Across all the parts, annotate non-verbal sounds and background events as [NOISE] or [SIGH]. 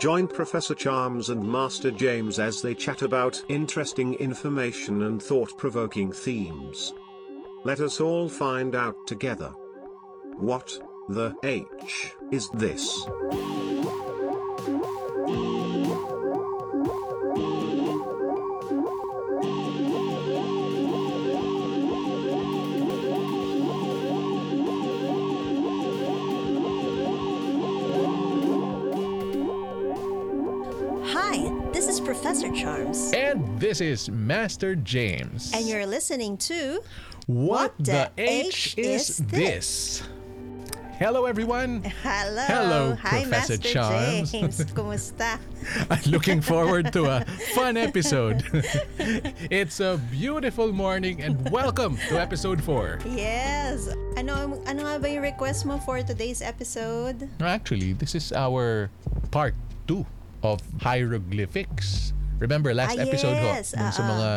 Join Professor Charms and Master James as they chat about interesting information and thought provoking themes. Let us all find out together. What the H is this? Charms, And this is Master James. and you're listening to What, What the the H, H is is this? Hello, everyone. Hello. Hello, Hi, Professor Master Charms. James. [LAUGHS] Kumusta? I'm looking forward to a fun [LAUGHS] episode. [LAUGHS] it's a beautiful morning and welcome to episode 4. Yes. Ano ano nga ba yung request mo for today's episode? Actually, this is our part 2 of hieroglyphics. Remember last Ah, episode yes. ho, sa Ah, ah. mga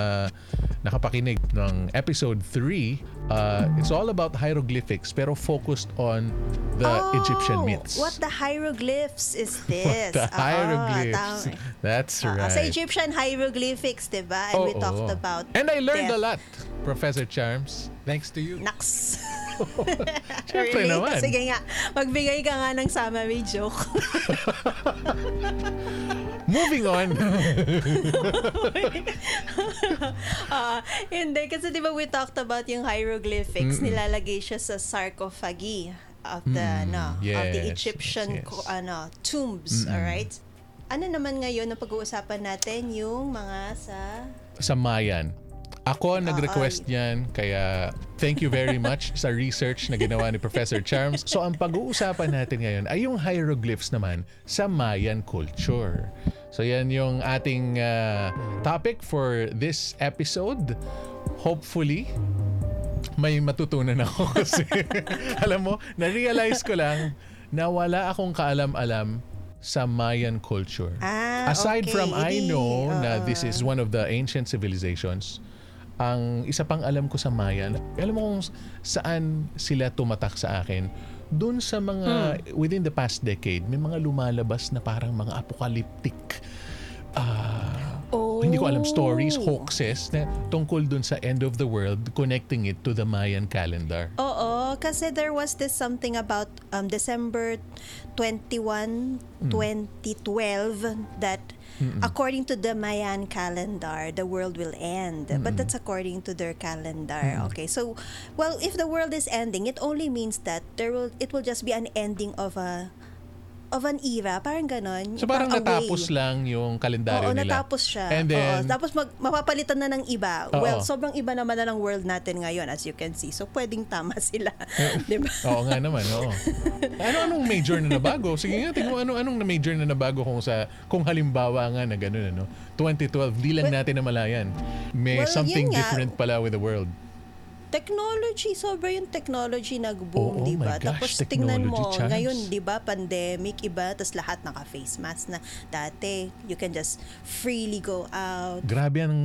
nakapakinig ng episode 3, uh, it's all about hieroglyphics pero focused on the Egyptian Oh, myths. What the hieroglyphs is [LAUGHS] this? the Oo, hieroglyphs. tama. That's Oo, right. Sa Egyptian hieroglyphics, di ba? And we Oo. talked about And I learned a death. lot, Professor Charms. Thanks to you. Naks. [LAUGHS] [LAUGHS] Siyempre naman. Sige nga, magbigay ka nga ng summary joke. [LAUGHS] Moving on. [LAUGHS] Ah, hindi, kasi di ba we talked about yung hieroglyphics, nilalagay siya sa sarcophagi of the, no, of the yes, Egyptian yes, yes. co- ano, tombs, alright? Ano naman ngayon ang pag-uusapan natin yung mga sa... sa Mayan. Ako ang nag-request niyan, kaya thank you very much sa research na ginawa ni Professor Charms. So ang pag-uusapan natin ngayon ay yung hieroglyphs naman sa Mayan culture. So yan yung ating uh, topic for this episode. Hopefully, may matutunan ako [LAUGHS] kasi alam mo, na-realize ko lang na wala akong kaalam-alam sa Mayan culture. Ah, Aside okay. from I know na oo. this is one of the ancient civilizations, ang isa pang alam ko sa Mayan, alam mo kung saan sila tumatak sa akin? Doon sa mga, within the past decade, may mga lumalabas na parang mga apocalyptic ah, Oh. hindi ko alam stories, hoaxes na tungkol dun sa end of the world connecting it to the Mayan calendar. Oo, kasi there was this something about um, December 21, 2012 that according to the Mayan calendar, the world will end. But that's according to their calendar. Okay. So, well, if the world is ending, it only means that there will it will just be an ending of a of an era, parang ganon. So parang natapos way. lang yung kalendaryo Oo, nila. natapos siya. And then, Oo, tapos mag, mapapalitan na ng iba. Oo. Well, sobrang iba naman na ng world natin ngayon as you can see. So, pwedeng tama [LAUGHS] sila. Di ba? Oo nga naman, oo. ano anong major na nabago? Sige nga, tingnan mo ano anong na major na nabago kung sa kung halimbawa nga na gano'n ano. 2012, di lang Well- natin namalayan. May Well, something nga. different pala with the world. Technology, sobra yung technology nag-boom, Oo, di ba? Tapos tingnan mo, Chance. ngayon, di ba, pandemic, iba, tapos lahat naka-face mask na. Dati, you can just freely go out. Grabe ang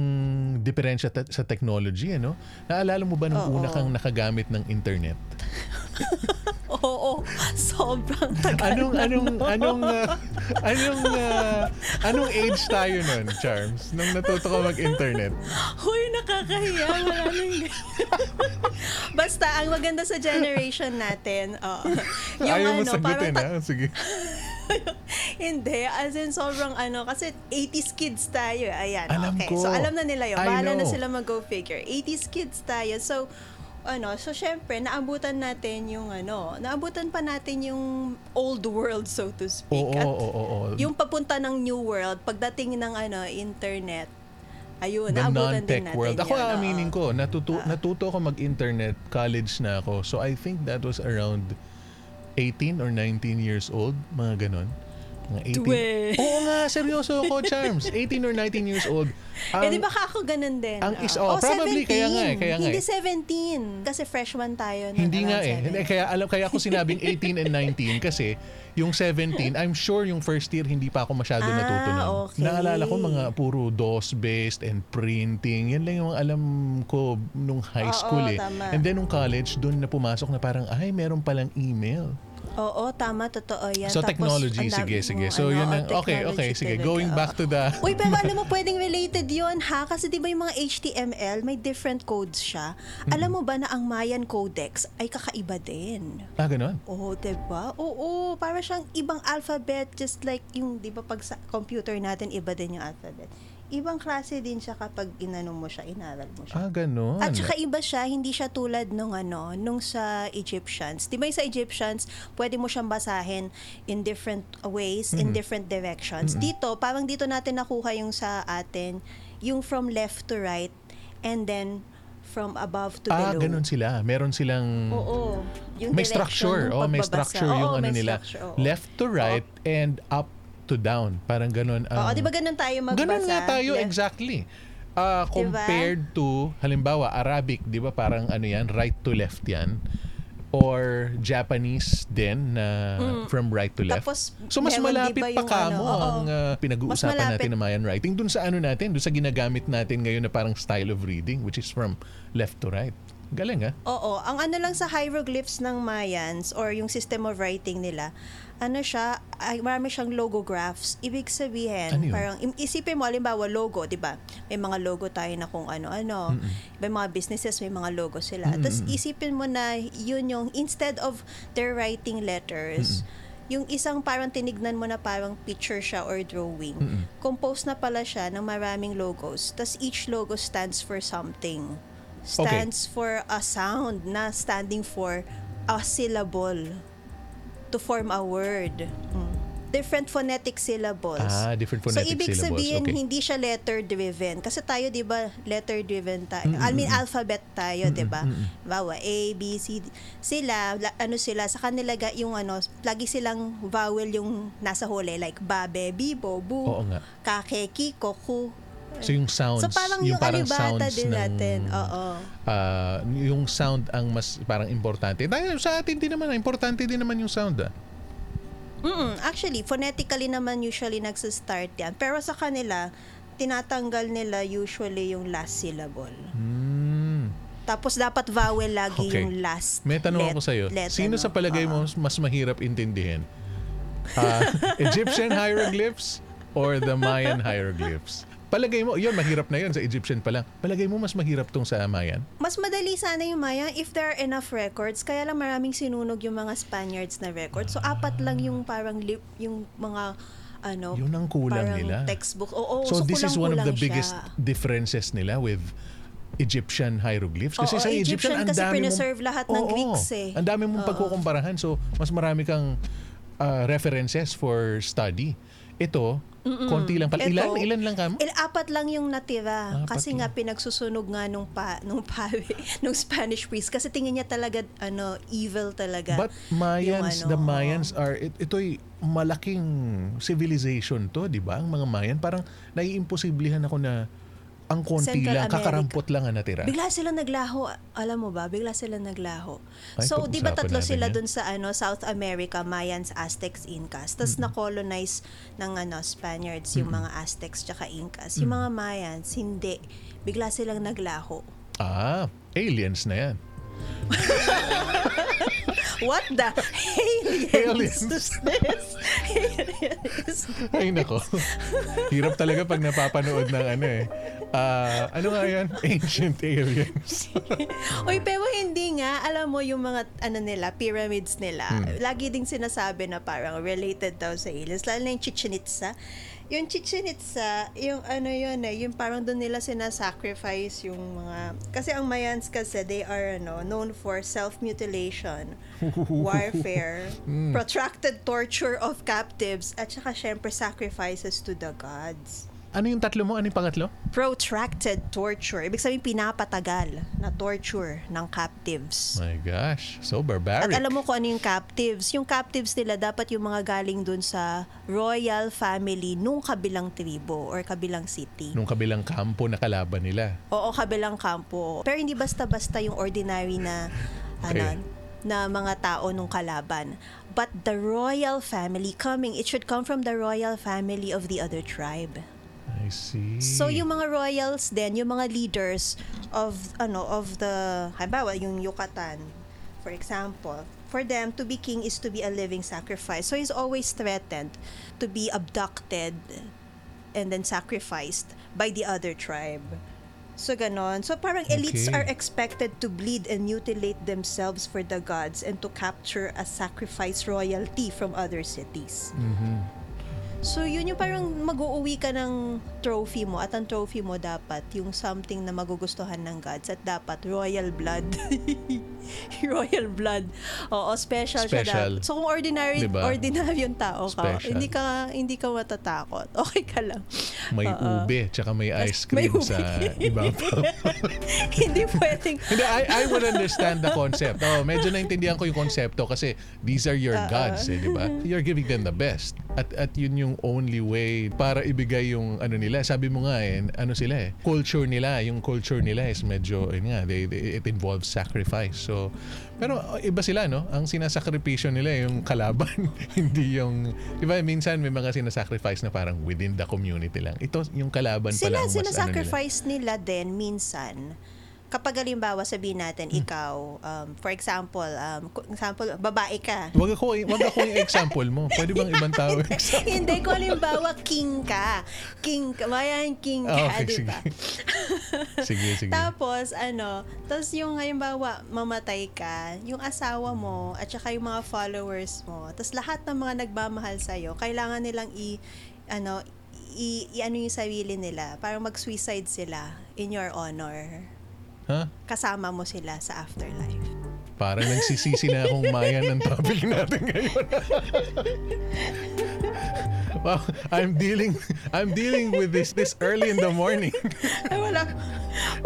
diferensya ta- sa technology, ano? Naalala mo ba nung Oo. una kang nakagamit ng internet? [LAUGHS] Oo, sobrang tagal Anong na anong nun. anong ah, [LAUGHS] anong ah, anong age tayo nun, Charms? Nung natuto ka mag-internet? Huy, nakakahiya. Maraming [LAUGHS] Basta, ang maganda sa generation natin, oh, yung Ayaw mo ano, sagutin, parang ha? Sige. [LAUGHS] Hindi, as in sobrang ano, kasi 80s kids tayo. Ayan, Alam okay. ko. So alam na nila yun. Bahala na sila mag-go figure. 80s kids tayo. So, ano, so syempre, naabutan natin yung ano, naabutan pa natin yung old world, so to speak. Oo, At oo, oo, oo. yung papunta ng new world, pagdating ng ano, internet, ayun, the naabutan din natin world. Ako yun, oo. aaminin ko, natuto, Ah. natuto ako mag-internet, college na ako. So I think that was around 18 or 19 years old, mga ganon. Mga 18. Dwe. Oo nga, seryoso ako, [LAUGHS] Charms. 18 or 19 years old. eh, Ang- di baka ako ganun din. ang is- Oo. oh, probably, kaya nga eh, kaya nga Hindi eh. 17. Kasi freshman tayo. Hindi nga eh. Hindi, 17. kaya alam kaya ako sinabing [LAUGHS] 18 and 19 kasi yung 17, I'm sure yung first year hindi pa ako masyado Ah, natuto nun. okay. Naalala ko mga puro DOS based and printing. Yan lang yung alam ko nung high Oo, school eh. tama. And then nung college, doon na pumasok na parang ay meron palang email. Oo, tama, totoo yan. So, Tapos, technology, ang dami sige, sige. mong So, ano, yun ang, okay, okay, technology sige. talaga, Going back to the... Uy, pero alam mo, pwedeng related yon ha? Kasi di ba yung mga HTML, may different codes siya. Alam mo ba na ang Mayan Codex ay kakaiba din? Ah, ganun? Oo, diba? Oo, para siyang ibang alphabet, just like yung, di ba, pag sa computer natin, iba din yung alphabet. Ibang klase din siya kapag inano mo siya, inaral mo siya. Ah, ganun. At saka iba siya, hindi siya tulad nung ano, nung sa Egyptians. Di ba sa Egyptians, pwede mo siyang basahin in different ways, in different directions. Dito, parang dito natin nakuha yung sa atin, yung from left to right, and then from above to Ah, below. ganun sila. Meron silang... Oo. Yung may structure. Oh, may structure yung Oo, ano nila. structure, oo. Left to right and up to down. Parang ganun. Oo, ang- di ba ganun tayo magbasa? Ganun nga tayo, Left- exactly. Ah, compared to, halimbawa, Arabic, di ba parang ano yan, right to left yan. Or Japanese din na from right to left. Mm. Tapos, so mas malapit pa kamo ano, oo. ang ah, pinag-uusapan natin ng Mayan writing dun sa ano natin, dun sa ginagamit natin ngayon na parang style of reading which is from left to right. Galing ah. Oo, ang ano lang sa hieroglyphs ng Mayans or yung system of writing nila, ano siya, ay, marami siyang logographs. Ibig sabihin, Ano yun? parang isipin mo, halimbawa logo, di ba? May mga logo tayo na kung ano-ano. May mga businesses, may mga logo sila. Tapos isipin mo na yun yung, instead of their writing letters, yung isang parang tinignan mo na parang picture siya or drawing, composed na pala siya ng maraming logos. Tapos each logo stands for something stands for a sound na standing for a syllable to form a word. Mm. Different phonetic syllables. Ah, different so, phonetic ibig syllables. sabihin, Okay. hindi siya letter-driven. Kasi tayo, di ba, letter-driven tayo. I mean, alphabet tayo, di ba? Bawa, A, B, C. D. Sila, la- ano sila, sa kanila ga- yung ano, lagi silang vowel yung nasa huli. Like, babe, bibo, bu, Oo nga. kake, kiko, ku. So yung sounds, So, parang yung yung, parang sounds din ng, natin. Oo. ah, yung sound ang mas parang importante. Dahil sa atin din naman, importante din naman yung sound ah. Mm, actually, phonetically naman usually nagsistart yan. Pero sa kanila, tinatanggal nila usually yung last syllable. Hmm. Tapos dapat vowel lagi Okay. yung last May tanong let- ako sa'yo. let, Sino ano. sa palagay mo mas mahirap intindihin? Ah, [LAUGHS] Egyptian hieroglyphs or the Mayan hieroglyphs? Palagay mo, yun, mahirap na yun sa Egyptian pa lang. Palagay mo mas mahirap tong sa Mayan? Mas madali sana yung Maya if there are enough records. Kaya lang maraming sinunog yung mga Spaniards na records. So, apat lang yung parang lip, yung mga ano, Yun ang kulang parang nila. textbook. Oo, so, this is one of the biggest siya. differences nila with Egyptian hieroglyphs. Kasi Oo, sa Egyptian, Egyptian ang kasi dami lahat ng Oo, Greeks eh. Ang dami mong Oo. pagkukumparahan. So, mas marami kang ah, references for study. Ito, konti lang pala. Ilan? Ito, Ilan lang kamo? Il, apat lang yung natira. Apat kasi lang. nga pinagsusunog nga nung pa nung pare, [LAUGHS] nung Spanish priest kasi tingin niya talaga ano evil talaga. But Mayans, Yung ano, the Mayans are, it, ito'y malaking civilization to, di ba? Ang mga Mayan, parang naiimposiblihan ako na ang konti Central lang, America. kakarampot lang ang natira. Bigla sila naglaho, alam mo ba? Bigla sila naglaho. Ay, so, di ba tatlo sila yan. dun sa ano South America, Mayans, Aztecs, Incas. Tapos na-colonize ng ano Spaniards yung mga Aztecs tsaka Incas. Yung mga Mayans, hindi. Bigla silang naglaho. Ah, aliens na yan. [LAUGHS] What the Aliens. is this? Ay nako. Hirap talaga pag napapanood ng ano eh. Ah, ano nga yan? [LAUGHS] Ancient aliens. Uy, pero hindi nga, alam mo yung mga ano nila, pyramids nila, lagi ding sinasabi na parang related daw sa aliens. Lalo na yung Chichen Itza. Yung Chichen Itza, yung ano yun eh, yung parang doon nila sinasacrifice yung mga, kasi ang Mayans kasi, they are ano, known for self-mutilation, [LAUGHS] warfare, protracted torture of captives, at saka syempre sacrifices to the gods ano yung tatlo mo? Ano yung pangatlo? protracted torture. Ibig sabihin, pinapatagal na torture ng captives. My gosh, so At barbaric. alam mo kung ano yung captives. Yung captives nila, dapat yung mga galing dun sa royal family nung kabilang tribo or kabilang city. Nung kabilang kampo na kalaban nila. Oo, kabilang kampo. Pero hindi basta-basta yung ordinary na, Okay. ano, na mga tao nung kalaban. But the royal family coming, it should come from the royal family of the other tribe. I see. So yung mga royals then yung mga leaders of ano of the halimbawa yung Yucatan for example, for them to be king is to be a living sacrifice. So he's always threatened to be abducted and then sacrificed by the other tribe. So ganon. So parang elites are expected to bleed and mutilate themselves for the gods and to capture a sacrifice royalty from other cities. Mm-hmm. So yun yung parang mag-uuwi ka ng trophy mo at ang trophy mo dapat yung something na magugustuhan ng gods at dapat royal blood. [LAUGHS] royal blood. Oo, special, siya Special. dapat. So kung ordinary Diba? ordinary yung tao ka, Special. hindi ka hindi ka matatakot. [LAUGHS] Okay ka lang. May Oo. ube, tsaka may ice May cream ube. sa [LAUGHS] ibabaw. hindi pwedeng Hindi, I, I would understand the concept. Oh, medyo naintindihan ko yung konsepto kasi these are your gods, eh, di ba? You're giving them the best. At at yun yung only way para ibigay yung ano nila. Sabi mo nga eh, ano sila eh, culture nila, yung culture nila is medyo, yun nga, they, they- it involves sacrifice. So, pero iba sila, no? Ang sinasakripisyo nila yung kalaban, [LAUGHS] hindi yung, di ba, minsan may mga sinasacrifice na parang within the community lang. Ito, yung kalaban sila pala sila ano nila. nila din minsan kapag halimbawa sabihin natin Hmm. ikaw um, for example um, example babae ka Wag ako, wag ako yung example mo. Pwede bang ibang tao yung example? hindi ko halimbawa king ka king ka mayan king ka okay, di sige. ba [LAUGHS] sige, sige. tapos ano tapos yung halimbawa mamatay ka yung asawa mo at saka yung mga followers mo tapos lahat ng mga nagmamahal sa kailangan nilang i ano i, i ano yung sarili nila para mag-suicide sila in your honor Ha? kasama mo sila sa afterlife. Parang nagsisisi na akong mayan ng topic natin ngayon. wow, I'm dealing I'm dealing with this this early in the morning. Ay, wala.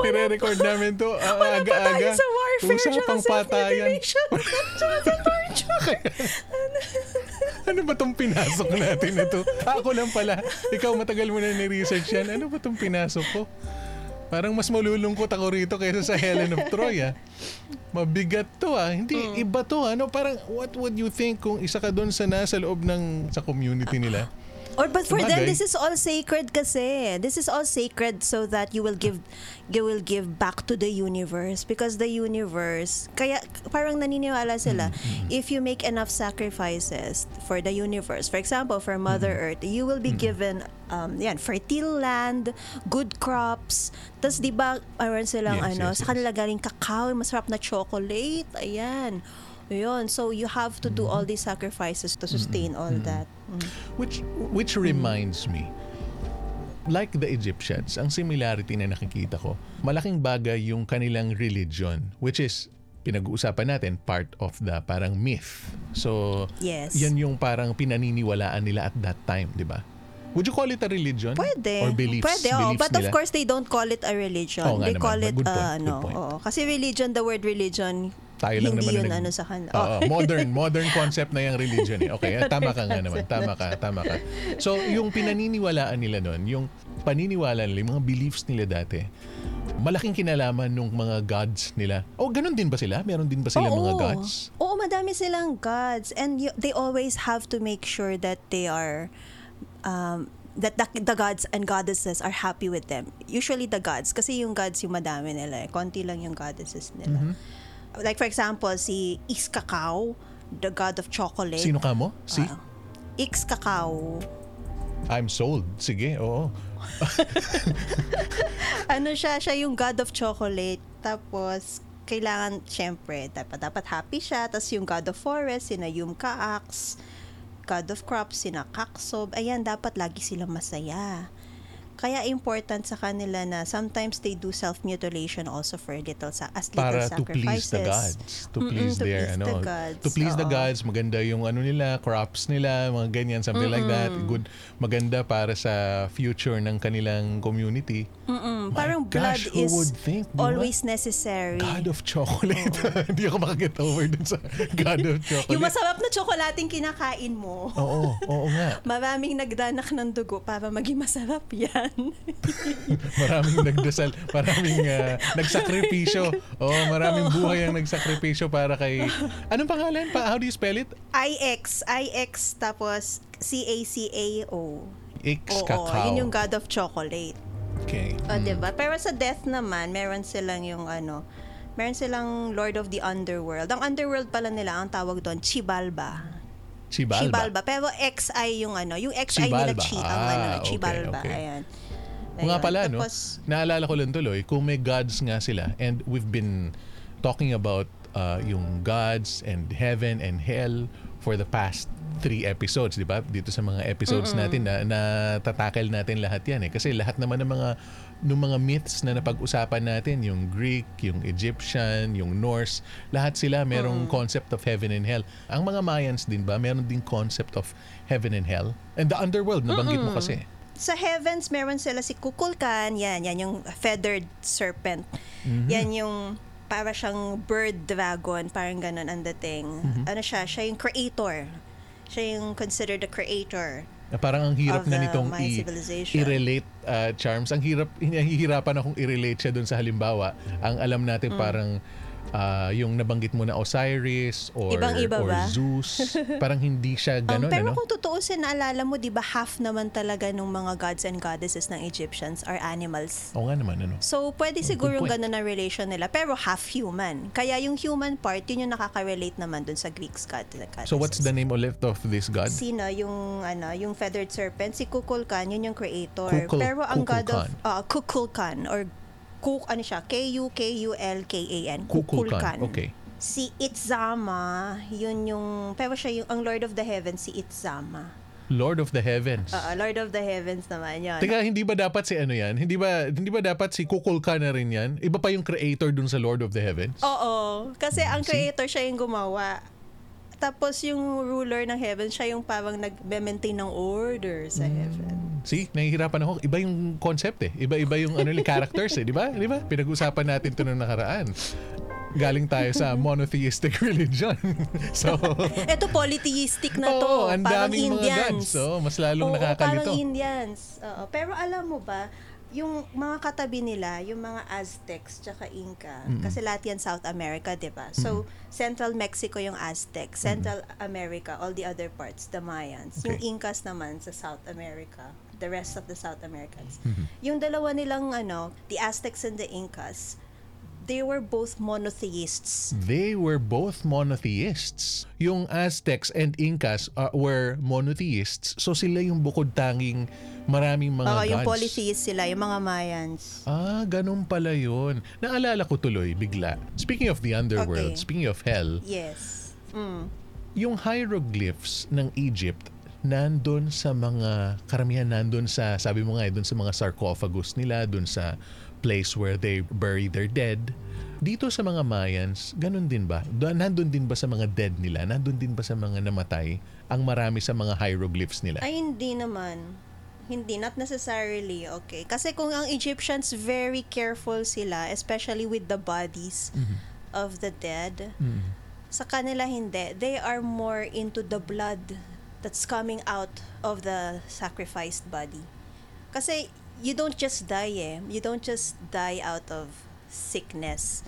Nire-record namin to ah, Wala pa tayo aga-aga. sa warfare Usapang tsaka patayan. Tsaka self-torture. Ano ba tong pinasok natin ito? Ako lang pala. Ikaw matagal mo na ni-research yan. Ano ba tong pinasok ko? Parang mas malulungkot ako rito kaysa sa Helen of Troy ah. Mabigat to ah. Hindi, Mm. iba to ano. Parang what would you think kung isa ka doon sa nasa loob ng sa community nila? Or but for them Sabagay. this is all sacred kasi. This is all sacred so that you will give you will give back to the universe because the universe kaya parang naniniwala sila if you make enough sacrifices for the universe. For example, for Mother Earth, you will be given um yan, fertile land, good crops. Tapos 'di ba mayroon silang Yes, ano, yes, sa yes. kanila galing cacao, masarap na chocolate. Ayan. Yun. So you have to do all these sacrifices to sustain all that. Mm. Which which reminds me, like the Egyptians, ang similarity na nakikita ko, malaking bagay yung kanilang religion, which is pinag-uusapan natin part of the parang myth. So, Yes. yan yung parang pinaniniwalaan nila at that time, di ba? Would you call it a religion? Pwede. Or beliefs? Pwede, oh. beliefs But of nila? course, they don't call it a religion. Oo nga they naman. call it, Good point, uh, good ano, point. oo. Kasi religion, the word religion, Tayo lang hindi naman yun na nag- ano sa kanila. Oo, [LAUGHS] modern, modern concept na yung religion eh. Okay, eh, tama ka nga naman. Tama ka, tama ka. So, yung pinaniniwalaan nila nun, yung paniniwala nila, yung mga beliefs nila dati, malaking kinalaman nung mga gods nila. Oh, ganun din ba sila? Meron din ba sila Oo. mga gods? Oo, madami silang gods. And you, they always have to make sure that they are, um, that the, the gods and goddesses are happy with them. Usually the gods, kasi yung gods yung madami nila eh. Konti lang yung goddesses nila. Mm-hmm. Like for example, si Iskakao, the god of chocolate. Sino ka mo? Si? Ah. Ixkakao. I'm sold. Sige, oo. [LAUGHS] ano siya, siya yung god of chocolate. Tapos, kailangan, syempre, dapat, dapat happy siya. Tapos yung god of forest, sina Yum Kaaks. God of crops, sina Kaksob. Ayan, dapat lagi silang masaya. Kaya important sa kanila na sometimes they do self-mutilation also for little sa as little Para to please sacrifices. the gods. To Mm-mm, please to their, please ano. the gods. To please the Oo. gods. Maganda yung ano nila, crops nila, mga ganyan, something like that. Good. Maganda para sa future ng kanilang community. Mm-mm, My Parang gosh, blood who is would think, di ba? always necessary. God of chocolate. [LAUGHS] Hindi ako makaget over dun sa God of [LAUGHS] chocolate. yung masarap na tsokolating kinakain mo. Oo, oo nga. [LAUGHS] Maraming nagdanak ng dugo para maging masarap yan. [LAUGHS] Maraming nagdasal, maraming ah, nagsakripisyo. Oo, maraming buhay ang nagsakripisyo para kay... Anong pangalan? Pa, how do you spell it? IX, IX, tapos C-A-C-A-O. X Oo, Cacao. yun yung God of Chocolate. Okay. O, diba? Pero sa death naman, meron silang yung ano, Meron silang Lord of the Underworld. Ang Underworld pala nila, ang tawag doon, Chibalba. Chibalba. Chibalba. Pero XI yung ano, yung XI nila Chibalba. Chi, ang Ah, ano, okay, Chibalba. okay. Ayan. O nga Ayun. pala, no? Tapos, Naalala ko lang tuloy, kung may gods nga sila, and we've been talking about uh, yung gods and heaven and hell for the past three episodes, di ba? Dito sa mga episodes natin na, na tatakel natin lahat yan eh. Kasi lahat naman ng mga ng mga myths na napag-usapan natin, yung Greek, yung Egyptian, yung Norse, lahat sila merong concept of heaven and hell. Ang mga Mayans din ba, meron din concept of heaven and hell? And the underworld, nabanggit mo kasi. sa heavens, meron sila si Kukulkan. Yan, yan yung feathered serpent. Mm-hmm. Yan yung para siyang bird dragon. Parang ganun ang dating. Mm-hmm. Ano siya? Siya yung creator. Siya yung considered the creator. Na parang ang hirap Of na nitong i- i-relate uh, charms. Ang hirap hinahihirapan akong i-relate siya doon sa halimbawa. Ang alam natin Mm. parang uh, yung nabanggit mo na Osiris or Ibang-iba or ba? Zeus. [LAUGHS] parang hindi siya Um, ganun pero ano. kung tutuusin, naalala mo, di ba half naman talaga ng mga gods and goddesses ng Egyptians are animals. Oo nga naman ano. So, pwede siguro point. ganun na relation nila. Pero half human. Kaya yung human part, yun yung nakaka-relate naman dun sa Greek goddesses. So what's the name ulit of this god? Sino yung ano, yung feathered serpent, si Kukulkan, yun yung creator. Kukul- Pero ang god of Kukulkan. uh, Kukulkan or Kuk ano siya, K U K U L K A N. Kukulkan. Okay. Si Itzama, yun yung pero siya yung ang Lord of the Heavens si Itzama. Lord of the Heavens. Oo, Lord of the Heavens naman yun. Teka, hindi ba dapat si ano yan? Hindi ba hindi ba dapat si Kukulka na rin yan? Iba pa yung creator dun sa Lord of the Heavens? Oo, kasi ang creator siya yung gumawa. Tapos yung ruler ng heaven, siya yung parang nag-maintain ng order sa Hmm. heaven. See, nahihirapan ako. Iba yung concept eh. Iba-iba yung ano, characters eh. Di ba? Di ba? Pinag-usapan natin to nung nakaraan. Galing tayo sa [LAUGHS] monotheistic religion. [LAUGHS] so, Ito polytheistic na to. Oo, ang parang daming mga Indians. gods. So, mas lalong Oo, nakakalito. parang Indians. Oo. Pero alam mo ba, yung mga katabi nila, yung mga Aztecs tsaka Inca, kasi lahat yan South America, di ba? So, Central Mexico yung Aztec, Central America, all the other parts, the Mayans. Yung Okay. Incas naman sa South America, the rest of the South Americans. Mm-hmm. Yung dalawa nilang, ano, the Aztecs and the Incas, they were both monotheists. they were both monotheists. Yung Aztecs and Incas uh, were monotheists. So, sila yung bukod tanging maraming mga Oo, gods. yung polytheists sila, yung mga Mayans. Ah, ganun pala yun. Naalala ko tuloy bigla. Speaking of the underworld, Okay. speaking of hell, Yes. Mm. yung hieroglyphs ng Egypt nandun sa mga karamihan nandun sa sabi mo nga eh, dun sa mga sarcophagus nila dun sa place where they bury their dead dito sa mga Mayans ganun din ba nandun din ba sa mga dead nila nandun din ba sa mga namatay ang marami sa mga hieroglyphs nila Ay, hindi naman. Hindi, not necessarily, okay. Kasi kung ang Egyptians, very careful sila, especially with the bodies of the dead. Mm. Sa kanila, hindi. They are more into the blood that's coming out of the sacrificed body. Kasi you don't just die eh. You don't just die out of sickness.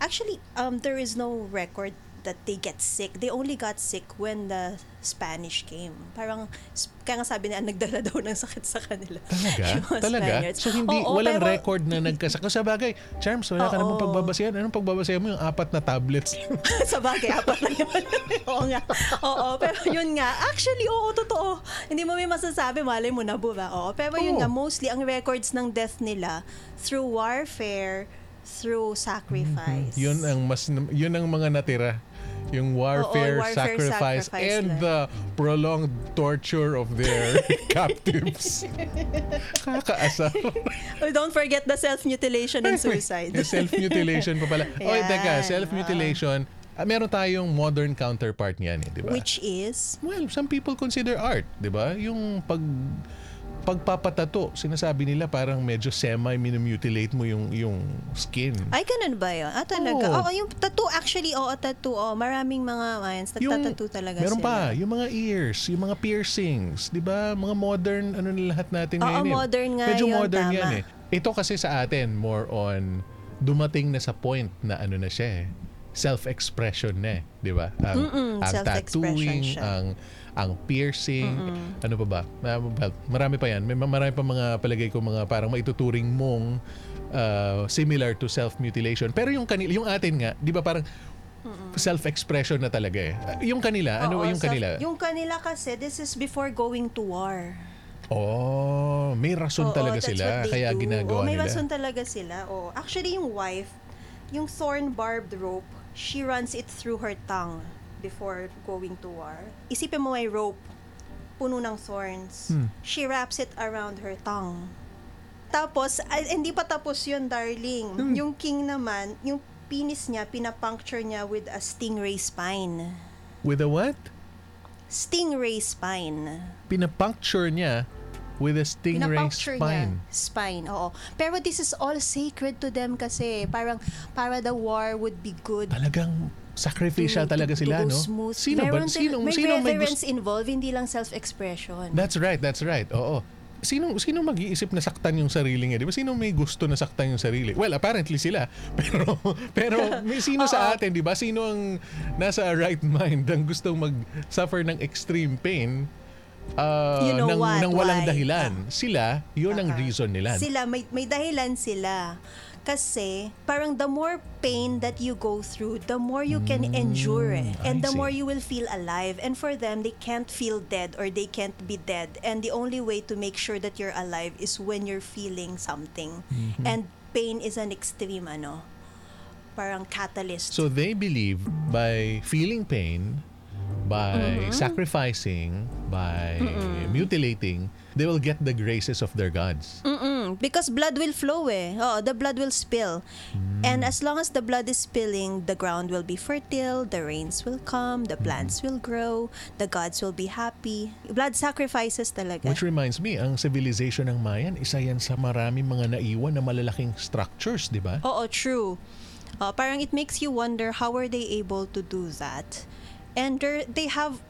Actually, um, there is no record that they get sick. They only got sick when the Spanish came. Parang, kaya nga sabi nila, nagdala daw ng sakit sa kanila. Talaga? Talaga? Spaniards. So hindi, Oo, walang pero- record na nagkasakit. Sa bagay, Charms, wala ka Oo. namang pagbabasehan. Anong pagbabasehan mo? Yung apat na tablets lang. [LAUGHS] sa bagay, apat na yun. [LAUGHS] oo nga. Oo, pero yun nga. Actually, oo, totoo. Hindi mo may masasabi, malay mo na bura. Oo, pero yun Oo. nga, mostly, ang records ng death nila through warfare, through sacrifice. yun ang mas yun ang mga natira. Yung warfare, Oo, warfare, sacrifice, sacrifice and lang. the prolonged torture of their [LAUGHS] captives. Kakaasar. Oh, [LAUGHS] don't forget the self-mutilation and suicide. Yung self-mutilation pa pala. [LAUGHS] Oy, Yan. teka, self-mutilation. ah, meron tayong modern counterpart niyan, eh, di ba? Which is, Well, some people consider art, 'di ba? Yung pag pagpapatato, sinasabi nila parang medyo semi-mutilate mo yung yung skin. ay, ganun ba yun? Ah, talaga? Oo. Oo, yung tattoo, actually, oo, tattoo. Oo, maraming mga Mayans, nagtatattoo talaga meron sila. pa, yung mga ears, yung mga piercings, 'di ba? Mga modern ano na lahat natin Oo, ngayon. eh. modern nga Medyo yun, modern tama. yan eh. Ito kasi sa atin more on dumating na sa point na ano na siya eh self-expression na eh, 'di ba? Ang, Mm-mm, ang tattooing, siya. ang ang piercing, ano pa ba? Marami pa 'yan. May marami pa mga palagay ko mga parang maituturing mong uh, similar to self-mutilation. Pero yung kanila, yung atin nga, di ba parang self-expression na talaga eh. Yung kanila, ano Oo, yung self- kanila? Yung kanila kasi, this is before going to war. Oh, may rason Oo, talaga sila kaya do. ginagawa Oo, may nila. rason talaga sila. Oh, actually yung wife, yung thorn barbed rope, she runs it through her tongue before going to war. Isipin mo may rope, puno ng thorns. Hmm. She wraps it around her tongue. Tapos, ay, hindi pa tapos yun, darling. Hmm. Yung king naman, yung penis niya, pinapuncture niya with a stingray spine. With a what? Stingray spine. Pinapuncture niya with a stingray spine. niya. Spine, oo. Pero this is all sacred to them kasi parang para the war would be good. Talagang sacrificial to- talaga to- to sila, go no? smooth. Sino ba? Meron Sino, may sino may reverence gusto? involved, hindi lang self-expression. That's right, that's right. Oo. Sino sino mag-iisip na saktan yung sarili niya? Di ba? Sino may gusto na saktan yung sarili? Well, apparently sila. [LAUGHS] Pero pero may sino sa atin, di ba? Sino ang nasa right mind ang gustong mag-suffer ng extreme pain uh, You know ng, what? ng walang Why? dahilan? Sila, yun ang Ah, reason nila. Sila, may, may dahilan sila. Kasi, parang the more pain that you go through, the more you can endure it. And Mm, I the more you will feel alive. And for them, they can't feel dead or they can't be dead. And the only way to make sure that you're alive is when you're feeling something. Mm-hmm. And pain is an extreme, ano, parang catalyst. So they believe by feeling pain, by Mm-hmm. sacrificing, by mutilating, they will get the graces of their gods. Mm, because blood will flow eh. Oo, the blood will spill. And as long as the blood is spilling, the ground will be fertile, the rains will come, the plants will grow, the gods will be happy. Blood sacrifices talaga. Which reminds me, ang civilization ng Mayan, isa yan sa maraming mga naiwan na malalaking structures, di ba? Oo, true. Uh, parang it makes you wonder how are they able to do that? And they have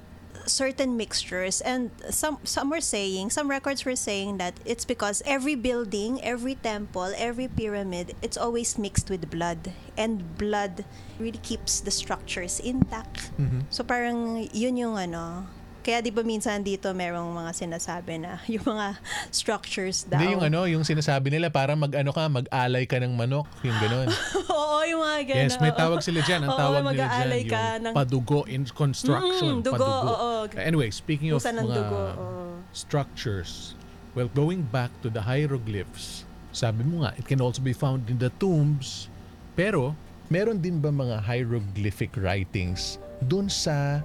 certain mixtures and some some were saying some records were saying that it's because every building every temple every pyramid it's always mixed with blood and blood really keeps the structures intact. Mm-hmm. So parang yun yung ano kaya di ba minsan dito merong mga sinasabi na [LAUGHS] yung mga structures daw Hindi yung ano, yung sinasabi nila para mag-ano ka, mag-alay ka ng manok, yung ganun. [LAUGHS] Oo, yung mga ganun. Yes, may tawag sila dyan. Ang Oo, tawag nila dyan, ka yung ng- padugo in construction. Mm, dugo, padugo. oo. Anyway, speaking of mga dugo, oo. structures, well, going back to the hieroglyphs, sabi mo nga, it can also be found in the tombs. Pero, meron din ba mga hieroglyphic writings dun sa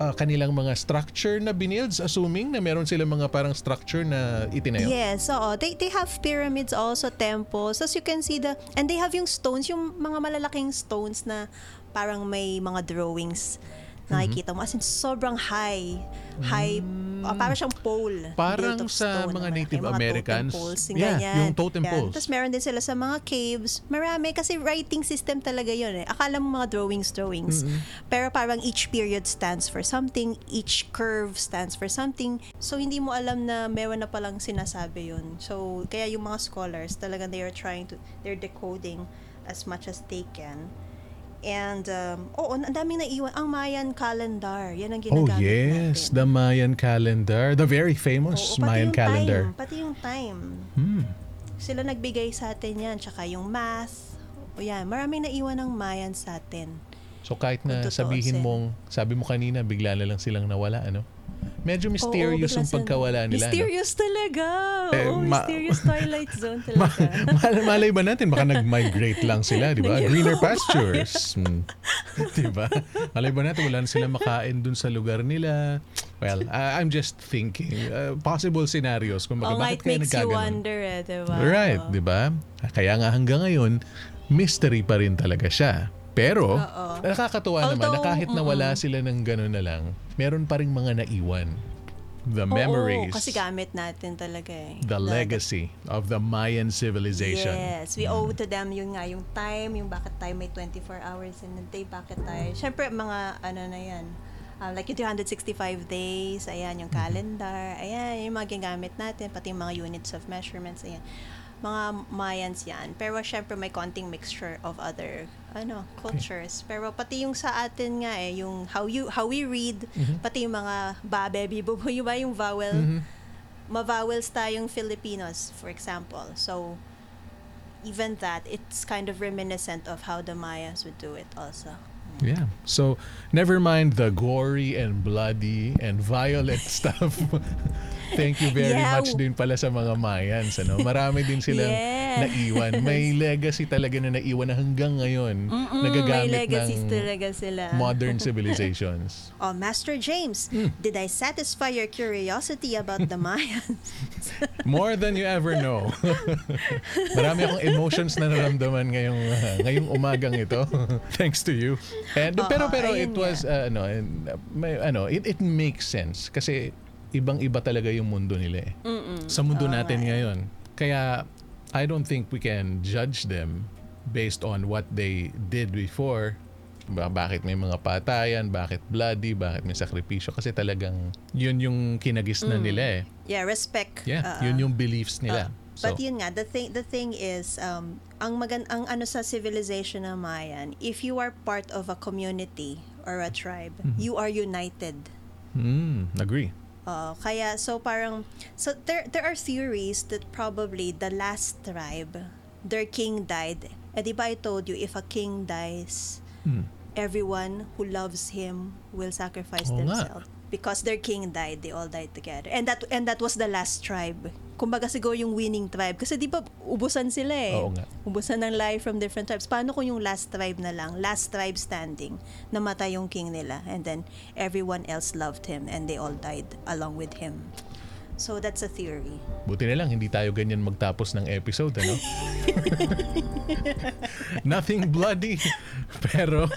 ah, kanilang mga structure na binields, assuming na meron sila mga parang structure na itinayo? Yes, oo. They, they have pyramids also, temples. As you can see the, and they have yung stones, yung mga malalaking stones na parang may mga drawings nakikita mo. As in, sobrang high. High, ah, parang siyang pole. Parang sa stone mga malaki. Native Mga Americans. Totem poles, yung Yeah, ganyan. yung totem Yan. poles. Tapos meron din sila sa mga caves. Marami. Kasi writing system talaga yun eh. Akala mo mga drawings, drawings. Pero parang each period stands for something. Each curve stands for something. So, hindi mo alam na meron na palang sinasabi yun. So, kaya yung mga scholars, talagang they are trying to, they're decoding as much as they can. And, um, oo, ang daming naiwan. Ang Mayan calendar, yan ang Oh ginagamit yes, natin. the Mayan calendar, the very Oo, famous pati Mayan yung calendar. Time, pati yung time. Hmm. Sila nagbigay sa atin yan. Tsaka yung math. O yan, maraming naiwan ng Mayan sa atin. So kahit na Kung sabihin mong, sabi mo kanina, bigla na lang silang nawala, ano? Medyo mysterious Oo, yung pagkawala nila. no? Mysterious talaga. Eh, Oo, ma- mysterious [LAUGHS] Twilight Zone Ma- talaga. mal- malay ba natin, baka nag-migrate lang sila, di ba? Greener [LAUGHS] pastures. Hmm. [LAUGHS] di ba? Malay ba natin, wala na sila makain dun sa lugar nila. Well, I- I'm just thinking. uh, possible scenarios. Kung oh, bakit kaya makes you nagkaganon. wonder eh, diba? Right, Oo. di ba? Kaya nga hanggang ngayon, mystery pa rin talaga siya. Pero, Oo. nakakatuwa naman na Although, kahit nawala sila ng gano'n na lang, meron pa rin mga naiwan. The Oo, memories, kasi gamit natin talaga eh. the legacy of the Mayan civilization. Yes, we owe to them yung nga, yung time, yung bakit tayo may 24 hours in a day, bakit tayo. Siyempre, mga ano na yan, uh, like yung 365 days, ayan, yung calendar, ayan, yung mga ginagamit natin, pati yung mga units of measurements, ayan. Mga Mayans yan. Pero syempre may konting mixture of other ano cultures. Pero pati yung sa atin nga eh, yung how you how we read, pati yung mga babe, [LAUGHS] bibo, yung ba yung vowel, ma-vowels tayong Filipinos, for example. So, even that, it's kind of reminiscent of how the Mayas would do it also. Yeah. So, never mind the gory and bloody and violent [LAUGHS] stuff. Thank you very Yeah. much din pala sa mga Mayans. Ano? Marami din [LAUGHS] silang Yes. naiwan. May legacy talaga na naiwan na hanggang ngayon Mm, nagagamit may legacies ng talaga sila. modern [LAUGHS] civilizations. Oh, Master James, Hmm. did I satisfy your curiosity about the Mayans? [LAUGHS] More than you ever know. Marami akong emotions na naramdaman ngayong uh, ngayong umagang ito. Thanks to you. And pero pero it was uh, ano, and, uh, may, ano, it it makes sense kasi ibang-iba talaga yung mundo nila eh. Sa mundo natin ngayon. Kaya I don't think we can judge them based on what they did before. Ba- bakit may mga patayan, bakit bloody, bakit may sakripisyo kasi talagang yun yung kinagis na nila eh. yeah, respect. Yeah, uh, yun yung beliefs nila. But yun nga, the thing the thing is um ang magan ang ano sa civilization ng Mayan, if you are part of a community or a tribe, Mm-hmm. you are united. Mm, agree. Uh, kaya so parang so there there are theories that probably the last tribe their king died. Eh di ba I told you if a king dies, Hmm. everyone who loves him will sacrifice Oo nga. Because their king died they all died together. And that and that was the last tribe. Kumbaga siguro yung winning tribe. Kasi di ba ubusan sila eh. Oo nga. ubusan ng life from different tribes. Paano kung yung last tribe na lang last tribe standing namatay yung king nila and then everyone else loved him and they all died along with him so that's a theory Buti na lang, hindi tayo ganyan magtapos ng episode, ano? [LAUGHS] Nothing bloody. Pero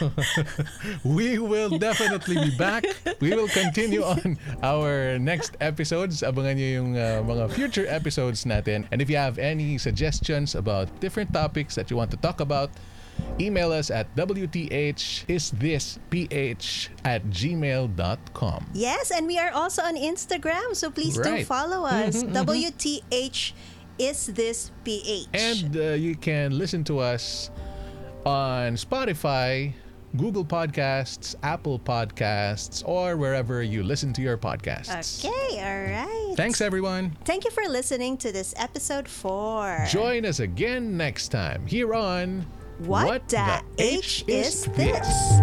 we will definitely be back. We will continue on our next episodes. Abangan nyo yung uh, mga future episodes natin. And if you have any suggestions about different topics that you want to talk about, email us at wthisisthisph at gmail.com. Yes, and we are also on Instagram, so please do follow us. WTH is this PH. And uh, you can listen to us on Spotify, Google Podcasts, Apple Podcasts, or wherever you listen to your podcasts. okay, all right. Thanks, everyone. Thank you for listening to this episode 4. Join us again next time here on What, the H is this?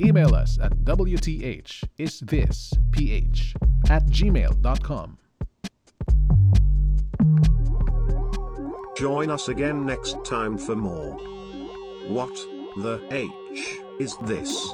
Email us at WTHisThisPH at gmail.com. Join us again next time for more. What the H is this?